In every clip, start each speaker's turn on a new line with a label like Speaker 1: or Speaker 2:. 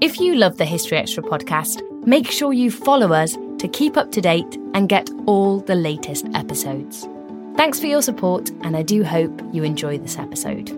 Speaker 1: If you love the History Extra podcast, make sure you follow us to keep up to date and get all the latest episodes. Thanks for your support, and I do hope you enjoy this episode.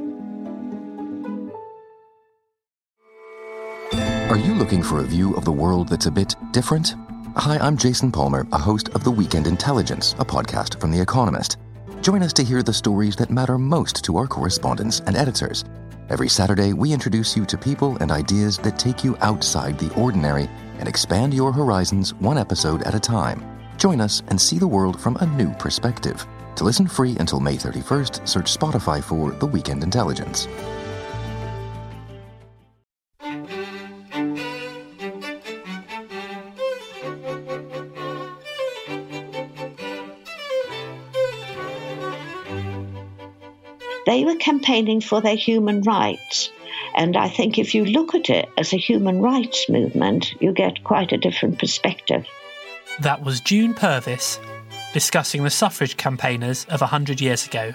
Speaker 2: Are you looking for a view of the world that's a bit different? Hi, I'm Jason Palmer, a host of The Weekend Intelligence, a podcast from The Economist. Join us to hear the stories that matter most to our correspondents and editors. Every Saturday, we introduce you to people and ideas that take you outside the ordinary and expand your horizons one episode at a time. Join us and see the world from a new perspective. To listen free until May 31st, search Spotify for The Weekend Intelligence.
Speaker 3: They were campaigning for their human rights. And I think if you look at it as a human rights movement, you get quite a different perspective.
Speaker 4: That was June Purvis discussing the suffrage campaigners of 100 years ago.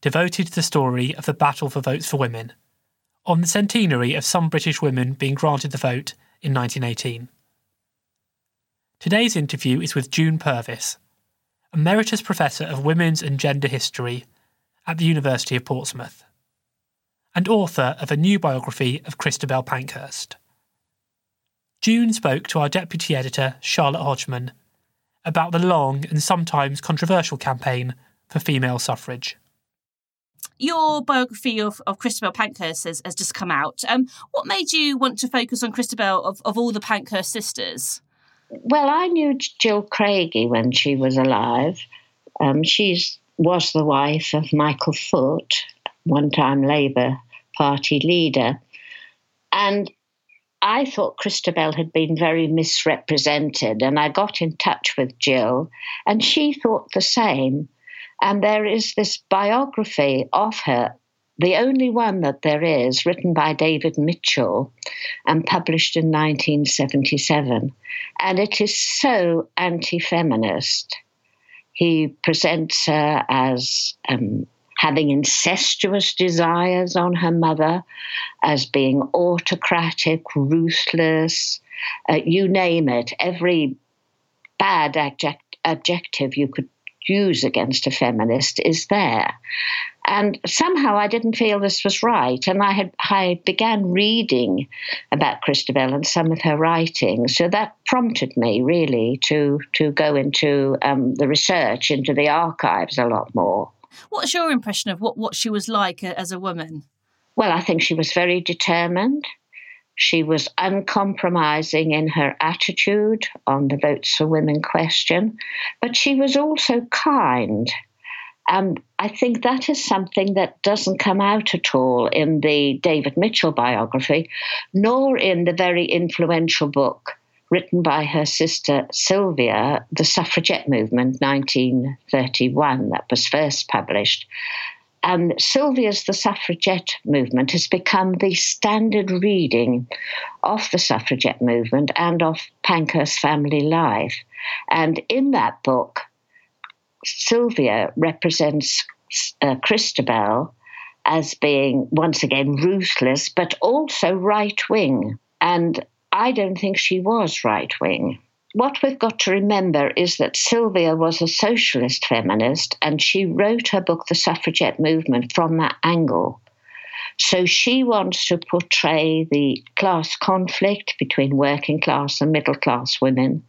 Speaker 4: devoted to the story of the battle for votes for women, on the centenary of some British women being granted the vote in 1918. Today's interview is with June Purvis, Emeritus Professor of Women's and Gender History at the University of Portsmouth, and author of a new biography of Christabel Pankhurst. June spoke to our deputy editor, Charlotte Hodgman, about the long and sometimes controversial campaign for female suffrage
Speaker 5: your biography of, of Christabel Pankhurst has, has just come out. Um, what made you want to focus on Christabel of, of all the Pankhurst sisters?
Speaker 3: Well, I knew Jill Craigie when she was alive. Um, she was the wife of Michael Foot, one time Labour Party leader. And I thought Christabel had been very misrepresented, and I got in touch with Jill, and she thought the same. And there is this biography of her, the only one that there is, written by David Mitchell and published in 1977. And it is so anti feminist. He presents her as um, having incestuous desires on her mother, as being autocratic, ruthless, uh, you name it, every bad adject- adjective you could use against a feminist is there. And somehow I didn't feel this was right. And I had I began reading about Christabel and some of her writings. So that prompted me really to to go into um, the research into the archives a lot more.
Speaker 5: What's your impression of what, what she was like as a woman?
Speaker 3: Well, I think she was very determined. She was uncompromising in her attitude on the votes for women question, but she was also kind. And I think that is something that doesn't come out at all in the David Mitchell biography, nor in the very influential book written by her sister Sylvia, The Suffragette Movement, 1931, that was first published. And Sylvia's The Suffragette Movement has become the standard reading of the suffragette movement and of Pankhurst's family life. And in that book, Sylvia represents uh, Christabel as being, once again, ruthless, but also right wing. And I don't think she was right wing what we've got to remember is that Sylvia was a socialist feminist and she wrote her book, The Suffragette Movement, from that angle. So she wants to portray the class conflict between working class and middle class women.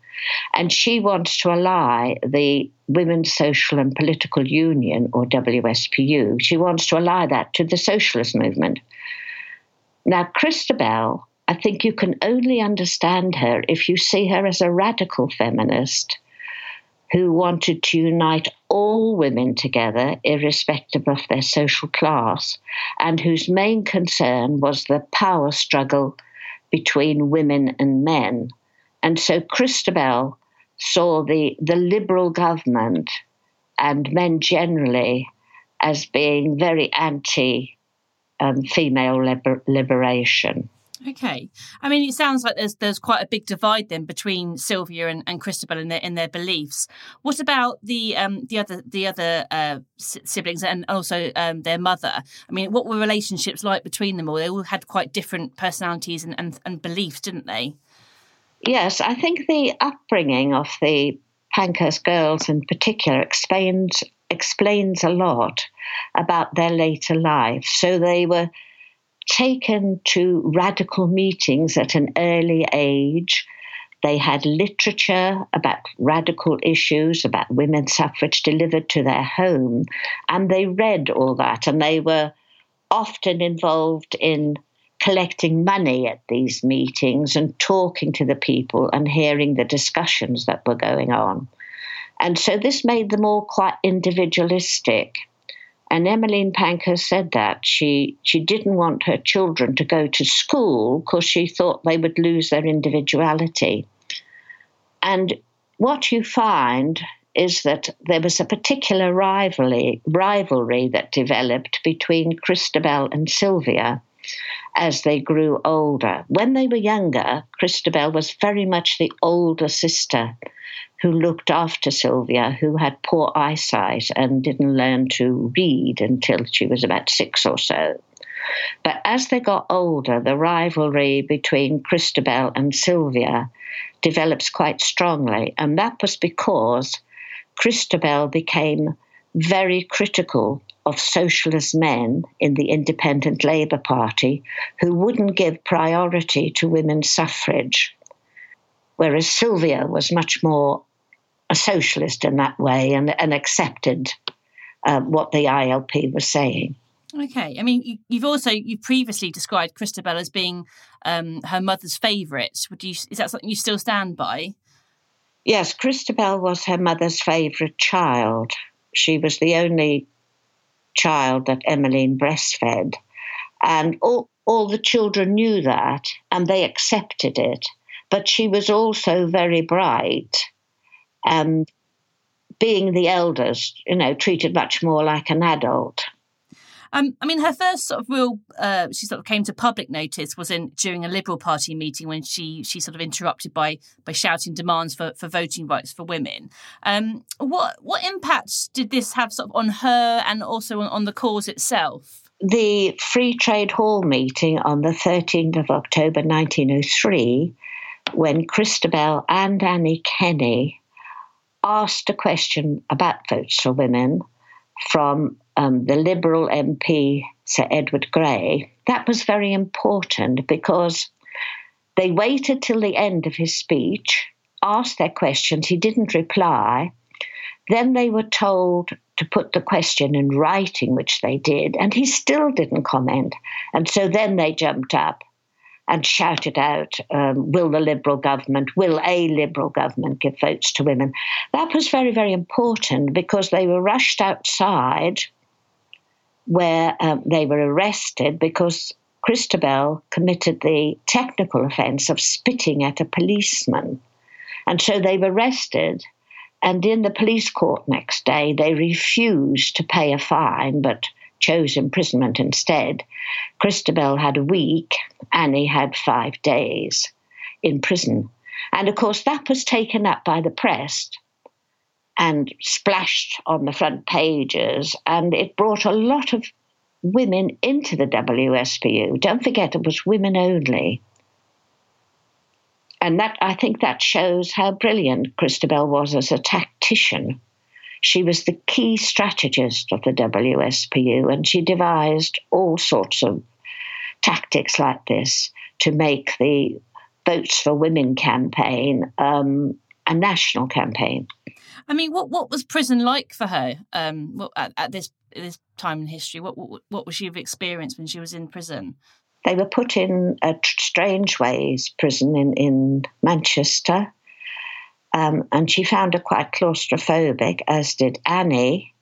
Speaker 3: And she wants to ally the Women's Social and Political Union, or WSPU. She wants to ally that to the socialist movement. Now, Christabel, I think you can only understand her if you see her as a radical feminist who wanted to unite all women together, irrespective of their social class, and whose main concern was the power struggle between women and men. And so Christabel saw the, the liberal government and men generally as being very anti um, female liber- liberation.
Speaker 5: Okay, I mean, it sounds like there's there's quite a big divide then between Sylvia and, and Christabel in their in their beliefs. What about the um, the other the other uh, siblings and also um, their mother? I mean, what were relationships like between them all? They all had quite different personalities and, and, and beliefs, didn't they?
Speaker 3: Yes, I think the upbringing of the Pankhurst girls in particular explains explains a lot about their later life. So they were taken to radical meetings at an early age. They had literature about radical issues, about women's suffrage delivered to their home, and they read all that, and they were often involved in collecting money at these meetings and talking to the people and hearing the discussions that were going on. And so this made them all quite individualistic. And Emmeline Pankhurst said that she she didn't want her children to go to school because she thought they would lose their individuality. And what you find is that there was a particular rivalry rivalry that developed between Christabel and Sylvia as they grew older. When they were younger, Christabel was very much the older sister who looked after Sylvia, who had poor eyesight and didn't learn to read until she was about six or so. But as they got older, the rivalry between Christabel and Sylvia develops quite strongly, and that was because Christabel became very critical of socialist men in the Independent Labour Party who wouldn't give priority to women's suffrage, whereas Sylvia was much more a socialist in that way and, and accepted uh, what the ILP was saying.
Speaker 5: Okay, I mean, you've also you previously described Christabel as being um, her mother's favourite. Would you? Is that something you still stand by?
Speaker 3: Yes, Christabel was her mother's favourite child. She was the only child that Emmeline breastfed, and all all the children knew that, and they accepted it. But she was also very bright and being the eldest, you know, treated much more like an adult.
Speaker 5: Um, I mean, her first sort of real, uh, she sort of came to public notice was in during a Liberal Party meeting when she she sort of interrupted by by shouting demands for, for voting rights for women. Um, what what impact did this have sort of on her and also on, on the cause itself?
Speaker 3: The Free Trade Hall meeting on the 13th of October 1903, when Christabel and Annie Kenney asked a question about votes for women from um, the Liberal MP, Sir Edward Grey, that was very important because they waited till the end of his speech, asked their questions, he didn't reply. Then they were told to put the question in writing, which they did, and he still didn't comment. And so then they jumped up and shouted out, um, Will the Liberal government, will a Liberal government give votes to women? That was very, very important because they were rushed outside where um, they were arrested because Christabel committed the technical offence of spitting at a policeman. And so they were arrested. And in the police court next day, they refused to pay a fine, but chose imprisonment instead. Christabel had a week, Annie had five days in prison. And of course, that was taken up by the press and splashed on the front pages, and it brought a lot of women into the WSPU. Don't forget, it was women only. And that I think that shows how brilliant Christabel was as a tactician. She was the key strategist of the WSPU, and she devised all sorts of tactics like this to make the Votes for Women campaign um, a national campaign.
Speaker 5: I mean, what what was prison like for her um, at, at this this time in history? What, what what was she experienced when she was in prison?
Speaker 3: They were put in a Strangeways prison in in Manchester, um, and she found her quite claustrophobic, as did Annie.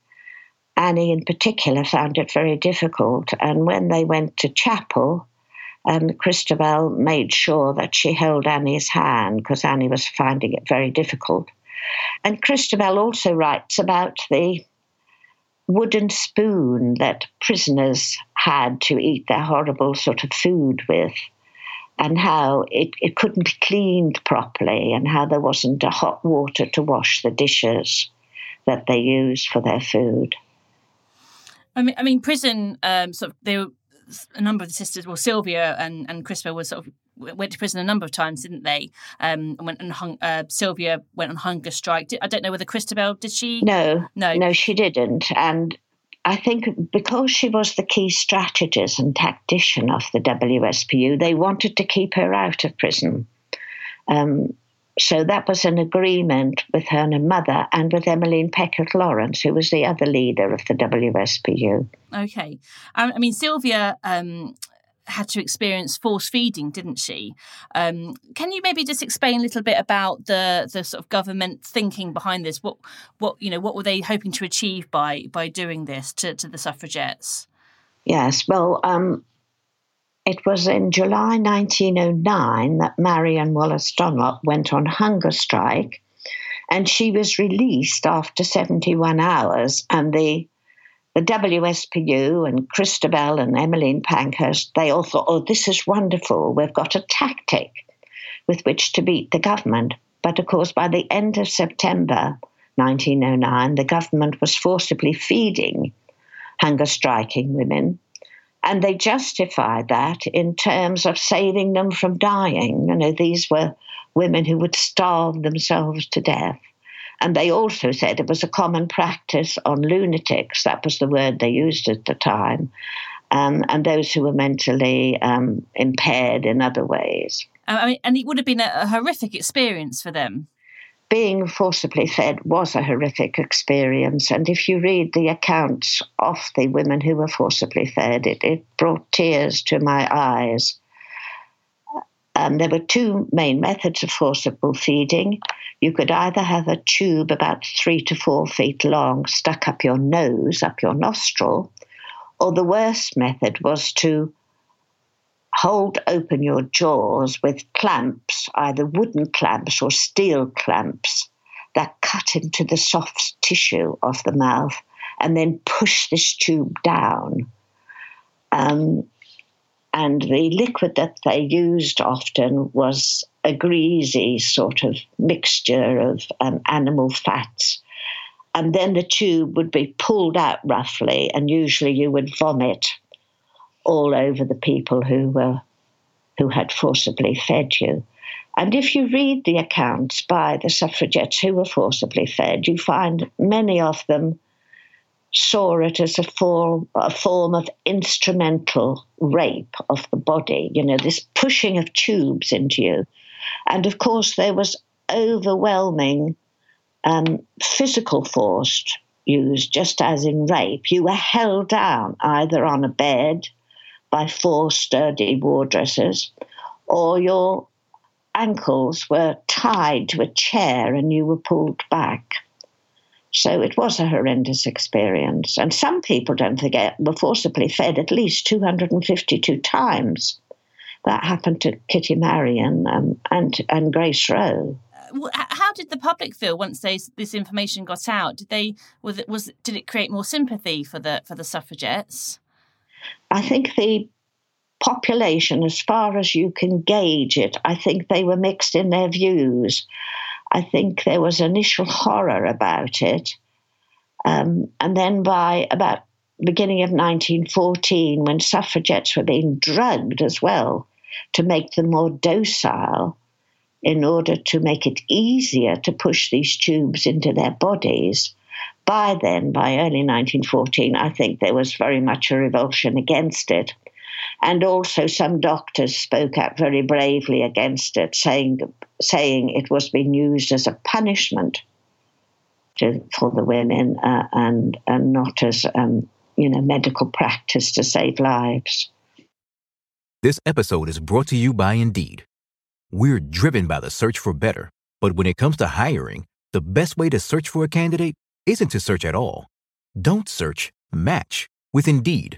Speaker 3: Annie, in particular, found it very difficult. And when they went to chapel, um, Christabel made sure that she held Annie's hand because Annie was finding it very difficult. And Christabel also writes about the wooden spoon that prisoners had to eat their horrible sort of food with, and how it, it couldn't be cleaned properly, and how there wasn't a hot water to wash the dishes that they use for their food.
Speaker 5: I mean, I mean, prison. Um, sort of, they were a number of the sisters. Well, Sylvia and and Christabel were sort of went to prison a number of times, didn't they? Um, went and hung, uh, Sylvia went on hunger strike. I don't know whether Christabel did she?
Speaker 3: No, no, no, she didn't. And I think because she was the key strategist and tactician of the WSPU, they wanted to keep her out of prison. Um, so that was an agreement with her and her mother and with Emmeline Pethick Lawrence, who was the other leader of the WSPU.
Speaker 5: Okay. Um, I mean, Sylvia um, had to experience force feeding, didn't she? Um, can you maybe just explain a little bit about the the sort of government thinking behind this? What what you know what were they hoping to achieve by by doing this to, to the suffragettes?
Speaker 3: Yes, well, um, it was in July 1909 that Marion Wallace Dunlop went on hunger strike, and she was released after 71 hours, and the the WSPU and Christabel and Emmeline Pankhurst, they all thought, oh, this is wonderful. We've got a tactic with which to beat the government. But of course, by the end of September 1909, the government was forcibly feeding hunger striking women. And they justified that in terms of saving them from dying. You know, these were women who would starve themselves to death. And they also said it was a common practice on lunatics, that was the word they used at the time, um, and those who were mentally um, impaired in other ways.
Speaker 5: I mean, and it would have been a, a horrific experience for them
Speaker 3: being forcibly fed was a horrific experience. And if you read the accounts of the women who were forcibly fed, it, it brought tears to my eyes. Um, there were two main methods of forcible feeding. You could either have a tube about three to four feet long stuck up your nose, up your nostril, or the worst method was to hold open your jaws with clamps, either wooden clamps or steel clamps, that cut into the soft tissue of the mouth and then push this tube down. Um, and the liquid that they used often was a greasy sort of mixture of um, animal fats. And then the tube would be pulled out roughly, and usually you would vomit all over the people who were who had forcibly fed you. And if you read the accounts by the suffragettes who were forcibly fed, you find many of them saw it as a form, a form of instrumental rape of the body, you know, this pushing of tubes into you. And of course, there was overwhelming um, physical force used, just as in rape. You were held down either on a bed by four sturdy wardresses, or your ankles were tied to a chair and you were pulled back. So it was a horrendous experience. And some people, don't forget, were forcibly fed at least 252 times. That happened to Kitty Marion um, and, and Grace Roe.
Speaker 5: Uh, how did the public feel once they, this information got out? Did they was it, was did it create more sympathy for the for the suffragettes?
Speaker 3: I think the population, as far as you can gauge it, I think they were mixed in their views. I think there was initial horror about it. Um, and then by about beginning of 1914, when suffragettes were being drugged as well to make them more docile, in order to make it easier to push these tubes into their bodies. By then, by early 1914, I think there was very much a revulsion against it. And also, some doctors spoke out very bravely against it, saying, saying it was being used as a punishment to, for the women uh, and, and not as um, you know medical practice to save lives.
Speaker 6: This episode is brought to you by Indeed. We're driven by the search for better, but when it comes to hiring, the best way to search for a candidate isn't to search at all. Don't search. Match with Indeed.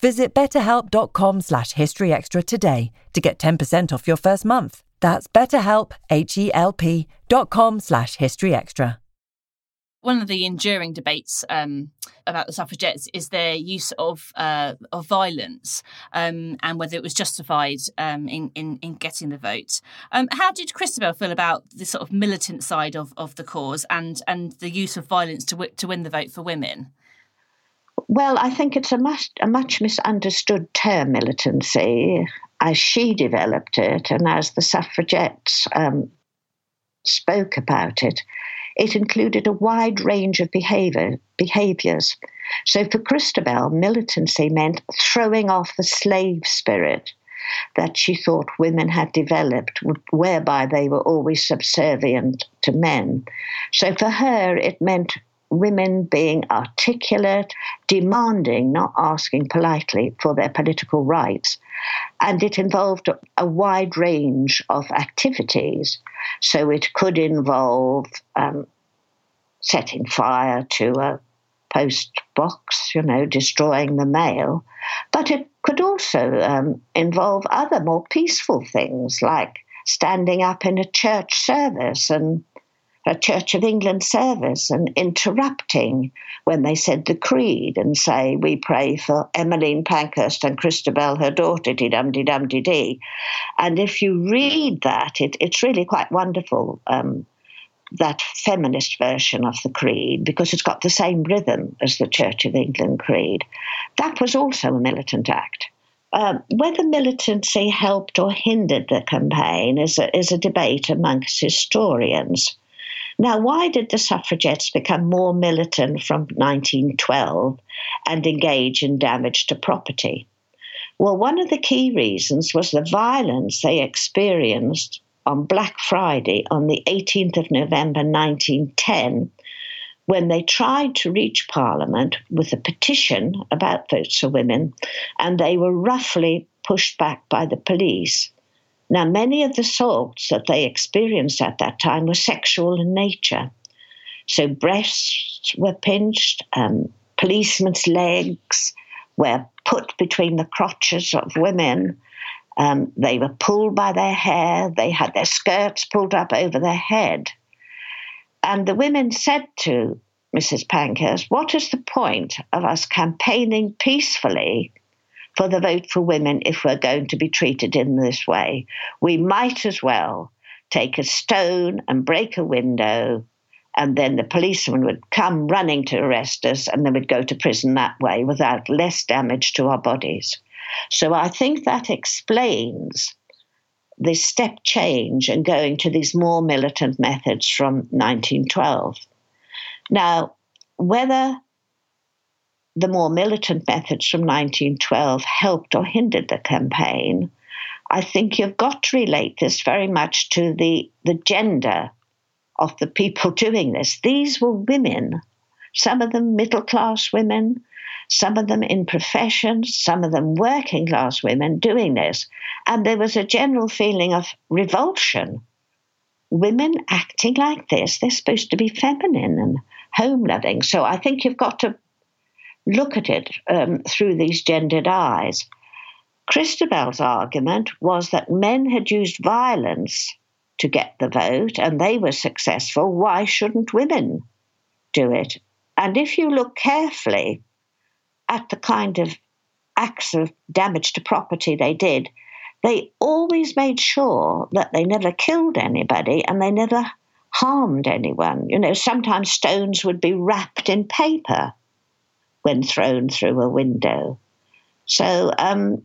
Speaker 7: Visit betterhelp.com slash historyextra today to get 10% off your first month. That's betterhelp, H-E-L-P dot com slash historyextra.
Speaker 5: One of the enduring debates um, about the suffragettes is their use of uh, of violence um, and whether it was justified um, in, in, in getting the vote. Um, how did Christabel feel about the sort of militant side of, of the cause and, and the use of violence to w- to win the vote for women?
Speaker 3: Well, I think it's a much, a much misunderstood term, militancy, as she developed it and as the suffragettes um, spoke about it. It included a wide range of behavior, behaviors. So for Christabel, militancy meant throwing off the slave spirit that she thought women had developed, whereby they were always subservient to men. So for her, it meant women being articulate, demanding, not asking politely for their political rights. And it involved a wide range of activities. So it could involve um, setting fire to a post box, you know, destroying the mail. But it could also um, involve other more peaceful things like standing up in a church service and a Church of England service and interrupting when they said the creed and say, We pray for Emmeline Pankhurst and Christabel, her daughter, dee dum dee dum dee dee. And if you read that, it, it's really quite wonderful. Um, that feminist version of the creed because it's got the same rhythm as the Church of England creed. That was also a militant act. Um, whether militancy helped or hindered the campaign is a, is a debate amongst historians. Now, why did the suffragettes become more militant from 1912 and engage in damage to property? Well, one of the key reasons was the violence they experienced on Black Friday on the 18th of November 1910 when they tried to reach Parliament with a petition about votes for women, and they were roughly pushed back by the police. Now, many of the assaults that they experienced at that time were sexual in nature. So, breasts were pinched, um, policemen's legs were put between the crotches of women. Um, they were pulled by their hair, they had their skirts pulled up over their head. And the women said to Mrs. Pankhurst, What is the point of us campaigning peacefully for the vote for women if we're going to be treated in this way. We might as well take a stone and break a window, and then the policeman would come running to arrest us, and then we'd go to prison that way without less damage to our bodies. So I think that explains the step change and going to these more militant methods from 1912. Now, whether the more militant methods from 1912 helped or hindered the campaign, I think you've got to relate this very much to the, the gender of the people doing this. These were women, some of them middle class women, some of them in professions, some of them working class women doing this. And there was a general feeling of revulsion. Women acting like this, they're supposed to be feminine and home loving. So I think you've got to look at it um, through these gendered eyes. Christabel's argument was that men had used violence to get the vote and they were successful. Why shouldn't women do it? And if you look carefully at the kind of acts of damage to property they did, they always made sure that they never killed anybody and they never harmed anyone. You know, sometimes stones would be wrapped in paper when thrown through a window. So, um,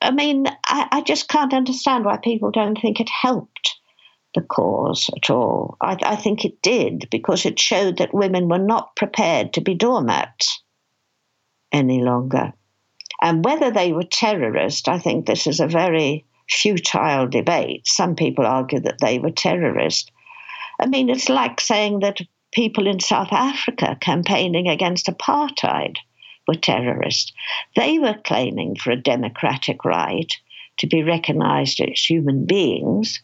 Speaker 3: I mean, I, I, just can't understand why people don't think it helped the cause at all. I, I think it did because it showed that women were not prepared to be doormats any longer. And whether they were terrorists, I think this is a very futile debate. Some people argue that they were terrorists. I mean, it's like saying that people in South Africa campaigning against apartheid were terrorists. They were claiming for a democratic right to be recognized as human beings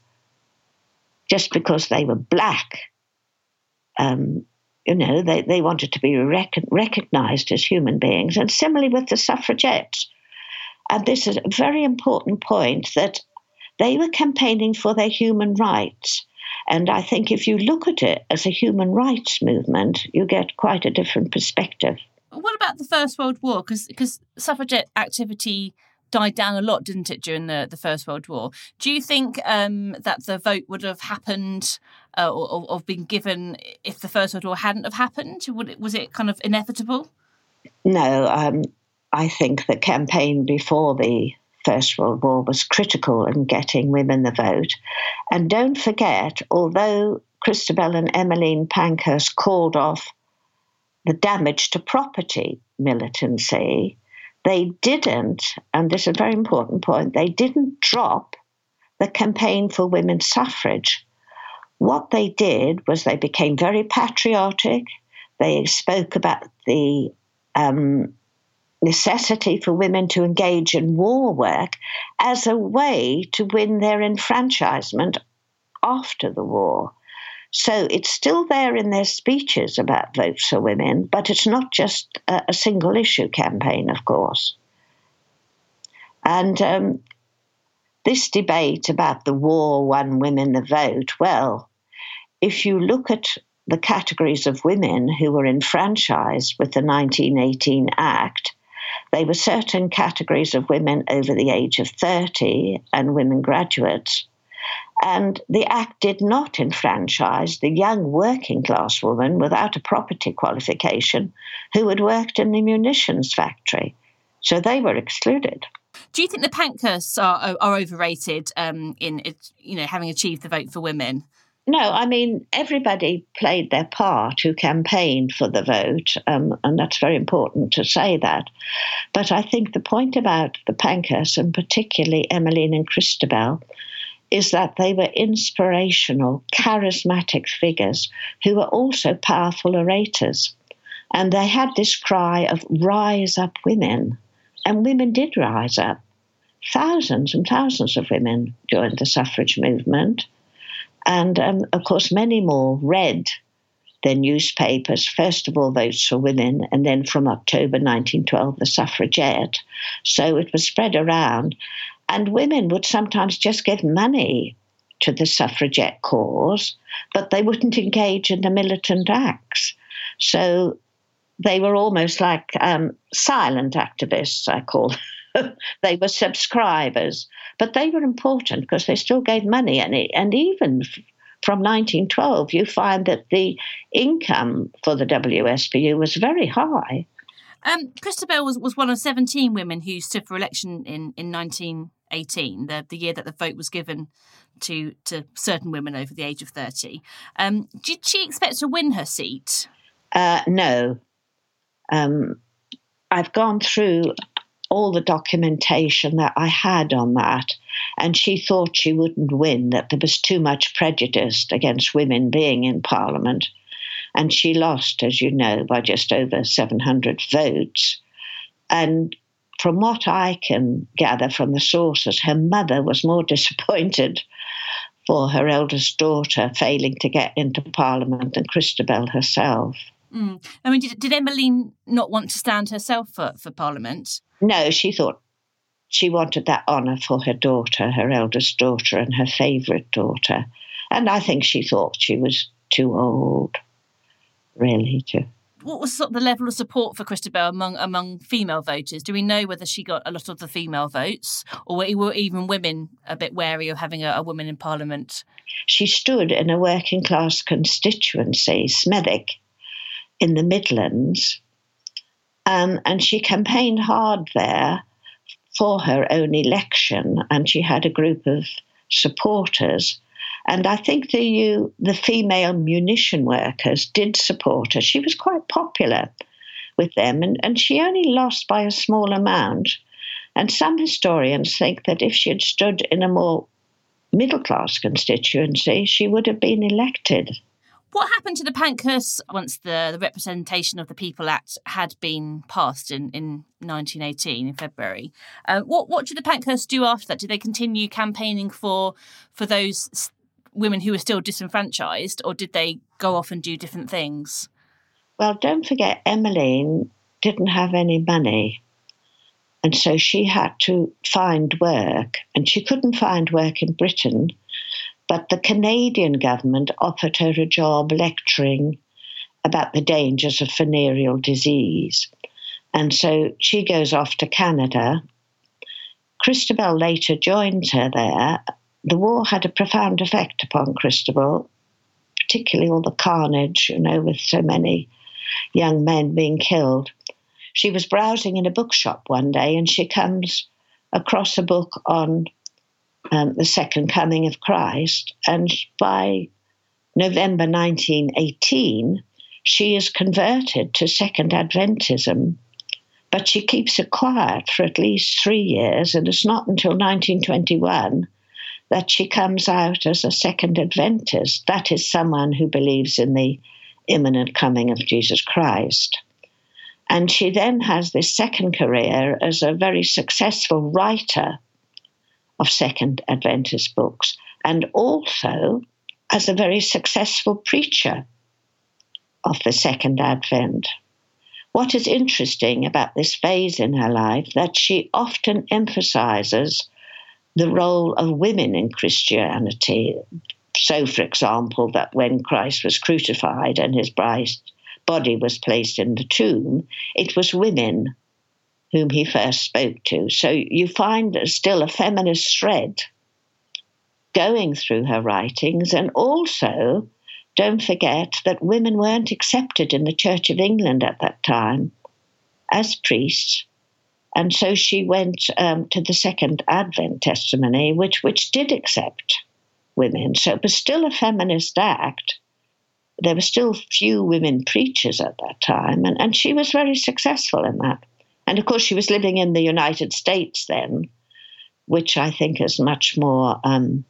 Speaker 3: just because they were black. Um, you know, they, they wanted to be rec- recognized as human beings. And similarly with the suffragettes. And this is a very important point that they were campaigning for their human rights. And I think if you look at it as a human rights movement, you get quite a different perspective.
Speaker 5: What about the First World War? Because suffragette activity died down a lot, didn't it, during the, the First World War? Do you think um, that the vote would have happened uh, or, or, been given if the First World War hadn't have happened? It, was it kind of inevitable?
Speaker 3: No, um, I think the campaign before the First World War was critical in getting women the vote. And don't forget, although Christabel and Emmeline Pankhurst called off the damage to property militancy, they didn't, and this is a very important point, they didn't drop the campaign for women's suffrage. What they did was they became very patriotic. They spoke about the um, necessity for women to engage in war work as a way to win their enfranchisement after the war. So it's still there in their speeches about votes for women, but it's not just a, a single issue campaign, of course. And um, this debate about the war won women the vote, well, if you look at the categories of women who were enfranchised with the 1918 Act, they were certain categories of women over the age of 30 and women graduates. And the Act did not enfranchise the young working class woman without a property qualification who had worked in the munitions factory. So they were excluded.
Speaker 5: Do you think the Pankhursts are, are overrated um, in you know having achieved the vote for women?
Speaker 3: No, I mean, everybody played their part who campaigned for the vote, um, and that's very important to say that. But I think the point about the Pankhursts, and particularly Emmeline and Christabel, is that they were inspirational, charismatic figures who were also powerful orators. And they had this cry of rise up women. And women did rise up. Thousands and thousands of women joined the suffrage movement. And um, of course, many more read their newspapers, first of all, Votes for Women, and then from October 1912, The Suffragette. So it was spread around. And women would sometimes just give money to the suffragette cause, but they wouldn't engage in the militant acts. So they were almost like um, silent activists, I call they were subscribers, but they were important because they still gave money. And, it, and even from 1912, you find that the income for the WSPU was very high.
Speaker 5: Um, Christabel was, was one of 17 women who stood for election in, in 1918, the, the year that the vote was given to, to certain women over the age of 30. Um, did she expect to win her seat?
Speaker 3: Uh, no. Um, I've gone through all the documentation that I had on that, and she thought she wouldn't win, that there was too much prejudice against women being in Parliament. And she lost, as you know, by just over 700 votes. And from what I can gather from the sources, her mother was more disappointed for her eldest daughter failing to get into Parliament than Christabel herself.
Speaker 5: Mm. I mean, did, did Emmeline not want to stand herself for, for Parliament?
Speaker 3: No, she thought she wanted that honour for her daughter, her eldest daughter, and her favourite daughter. And I think she thought she was too old, really, to
Speaker 5: what was sort of the level of support for Christabel among among female voters? Do we know whether she got a lot of the female votes, or were even women a bit wary of having a, a woman in Parliament?
Speaker 3: She stood in a working class constituency, Smethwick, in the Midlands, um, and she campaigned hard there for her own election, and she had a group of supporters and I think the the female munition workers did support her. She was quite popular with them, and, and she only lost by a small amount. And some historians think that if she had stood in a more middle class constituency, she would have been elected.
Speaker 5: What happened to the Pankhurst once the, the Representation of the People Act had been passed in, in 1918 in February? Uh, what what did the Pankhurst do after that? Did they continue campaigning for for those women who were still disenfranchised, or did they go off and do different things?
Speaker 3: Well, don't forget, Emmeline didn't have any money. And so she had to find work, and she couldn't find work in Britain. But the Canadian government offered her a job lecturing about the dangers of venereal disease. And so she goes off to Canada. Christabel later joins her there, the war had a profound effect upon Christabel, particularly all the carnage, you know, with so many young men being killed. She was browsing in a bookshop one day and she comes across a book on um, the second coming of Christ. And by November 1918, she is converted to Second Adventism, but she keeps it quiet for at least three years. And it's not until 1921 that she comes out as a second Adventist. That is someone who believes in the imminent coming of Jesus Christ. And she then has this second career as a very successful writer of Second Adventist books and also as a very successful preacher of the Second Advent. What is interesting about this phase in her life that she often emphasizes the role of women in Christianity. So, for example, that when Christ was crucified and his body was placed in the tomb, it was women whom he first spoke to. So you find still a feminist thread going through her writings, and also don't forget that women weren't accepted in the Church of England at that time as priests and so she went um, to the Second Advent testimony, which, which did accept women. So it was still a feminist act. There were still few women preachers at that time, and, and she was very successful in that. And of course, she was living in the United States then, which I think is much more, um,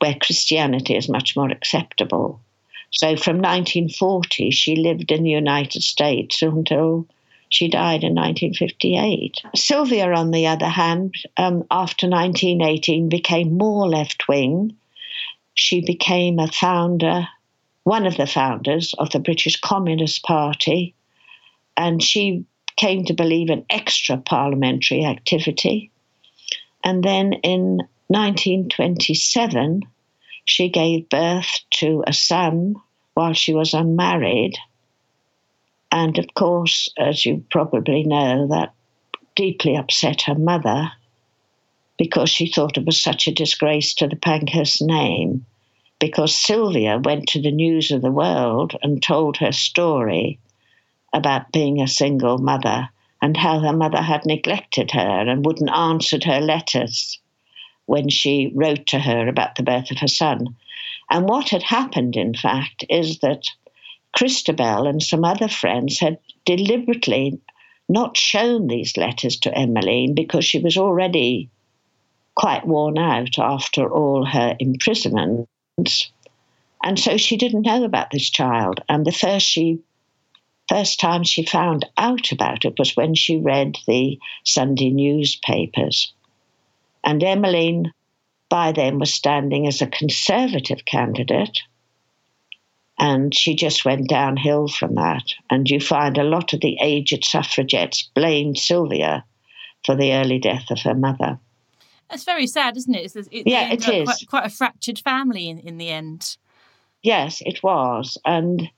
Speaker 3: where Christianity is much more acceptable. So from 1940, she lived in the United States until she died in 1958. Sylvia, on the other hand, um, after 1918, became more left wing. She became a founder, one of the founders of the British Communist Party, and she came to believe in extra parliamentary activity. And then in 1927, she gave birth to a son while she was unmarried and of course, as you probably know, that deeply upset her mother because she thought it was such a disgrace to the Pankhurst name. Because Sylvia went to the news of the world and told her story about being a single mother and how her mother had neglected her and wouldn't answer her letters when she wrote to her about the birth of her son. And what had happened, in fact, is that Christabel and some other friends had deliberately not shown these letters to Emmeline because she was already quite worn out after all her imprisonments. And so she didn't know about this child. And the first she first time she found out about it was when she read the Sunday newspapers. And Emmeline by then was standing as a conservative candidate. And she just went downhill from that. And you find a lot of the aged suffragettes blamed Sylvia for the early death of her mother.
Speaker 5: That's very sad, isn't it? It's,
Speaker 3: it yeah, it is.
Speaker 5: Quite, quite, a fractured family in, in the end.
Speaker 3: Yes, it was. And,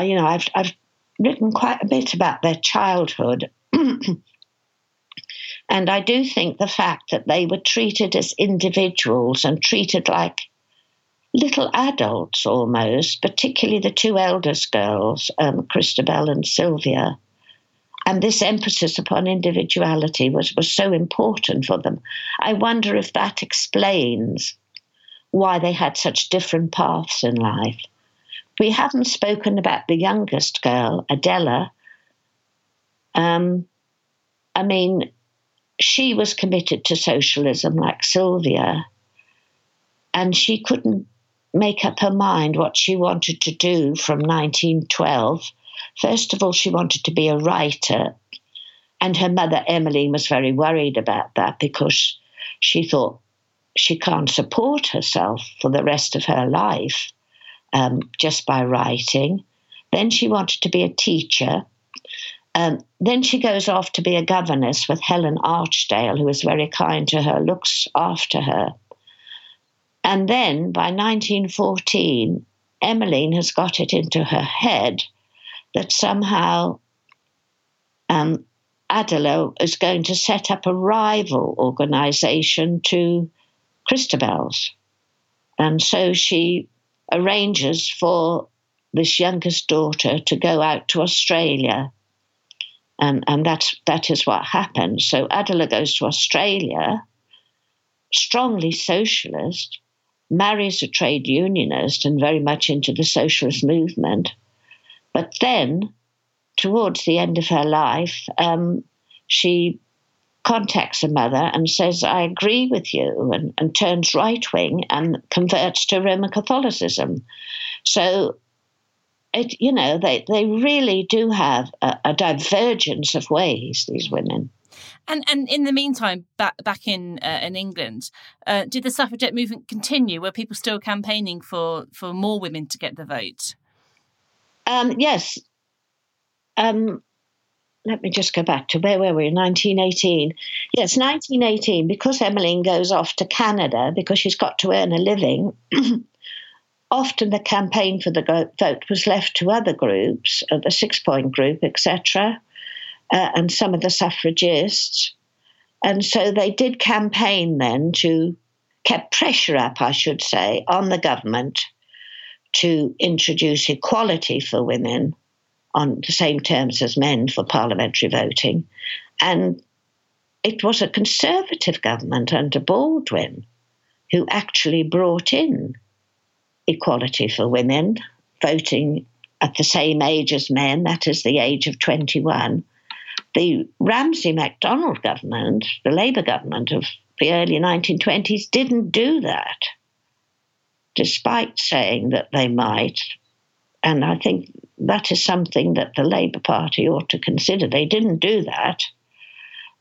Speaker 3: You know, I've, I've written quite a bit about their childhood. And I do think the fact that they were treated as individuals and treated like little adults almost, particularly the two eldest girls, um, Christabel and Sylvia. And this emphasis upon individuality was, was so important for them. I wonder if that explains why they had such different paths in life. We haven't spoken about the youngest girl, Adela. Um, I mean, she was committed to socialism like Sylvia, and she couldn't make up her mind what she wanted to do from 1912. First of all, she wanted to be a writer, and her mother, Emily, was very worried about that because she thought she can't support herself for the rest of her life um, just by writing. Then she wanted to be a teacher, um, then she goes off to be a governess with Helen Archdale, who is very kind to her, looks after her. And then by 1914, Emmeline has got it into her head that somehow um, Adela is going to set up a rival organization to Christabel's. And so she arranges for this youngest daughter to go out to Australia and and that's that is what happened. So Adela goes to Australia, strongly socialist, marries a trade unionist, and very much into the socialist movement. But then, towards the end of her life, um, she contacts her mother and says, I agree with you, and, and turns right wing and converts to Roman Catholicism. So it, you know, they, they really do have a, a divergence of ways, these women.
Speaker 5: And and in the meantime, back back in uh, in England, uh, did the suffragette movement continue? Were people still campaigning for for more women to get the vote?
Speaker 3: Um, yes. Um, let me just go back to where were we? 1918. Yes, 1918. Because Emmeline goes off to Canada because she's got to earn a living. often the campaign for the vote was left to other groups, uh, the Six Point Group, etc., uh, and some of the suffragists. And so they did campaign then to kept pressure up, I should say, on the government to introduce equality for women on the same terms as men for parliamentary voting. And it was a conservative government under Baldwin who actually brought in equality for women, voting at the same age as men, that is the age of 21. The Ramsay MacDonald government, the Labour government of the early 1920s, didn't do that, despite saying that they might. And I think that is something that the Labour Party ought to consider. They didn't do that.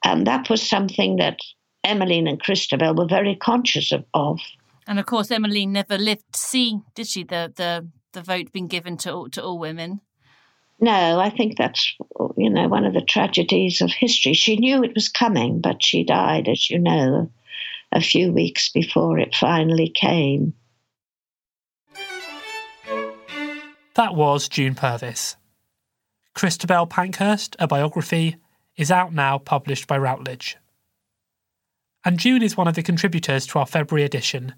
Speaker 3: And that was something that Emmeline and Christabel were very conscious of. of.
Speaker 5: And of course, Emmeline never lived to see, did she, the, the, the vote being given to all, to all women?
Speaker 3: No, I think that's, you know, one of the tragedies of history. She knew it was coming, but she died, as you know, a few weeks before it finally came.
Speaker 4: That was June Purvis. Christabel Pankhurst, a biography, is out now, published by Routledge. And June is one of the contributors to our February edition,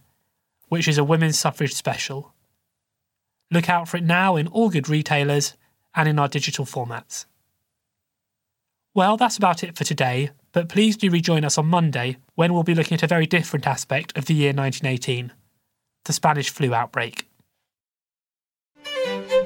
Speaker 4: which is a women's suffrage special. Look out for it now in all good retailers and in our digital formats. Well, that's about it for today, but please do rejoin us on Monday when we'll be looking at a very different aspect of the year 1918 the Spanish flu outbreak.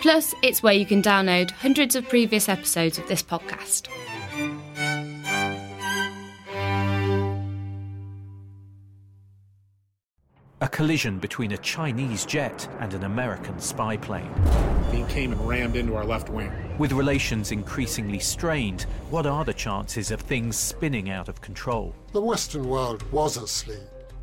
Speaker 1: Plus, it's where you can download hundreds of previous episodes of this podcast.
Speaker 8: A collision between a Chinese jet and an American spy plane.
Speaker 9: He came and rammed into our left wing.
Speaker 8: With relations increasingly strained, what are the chances of things spinning out of control?
Speaker 10: The Western world was asleep.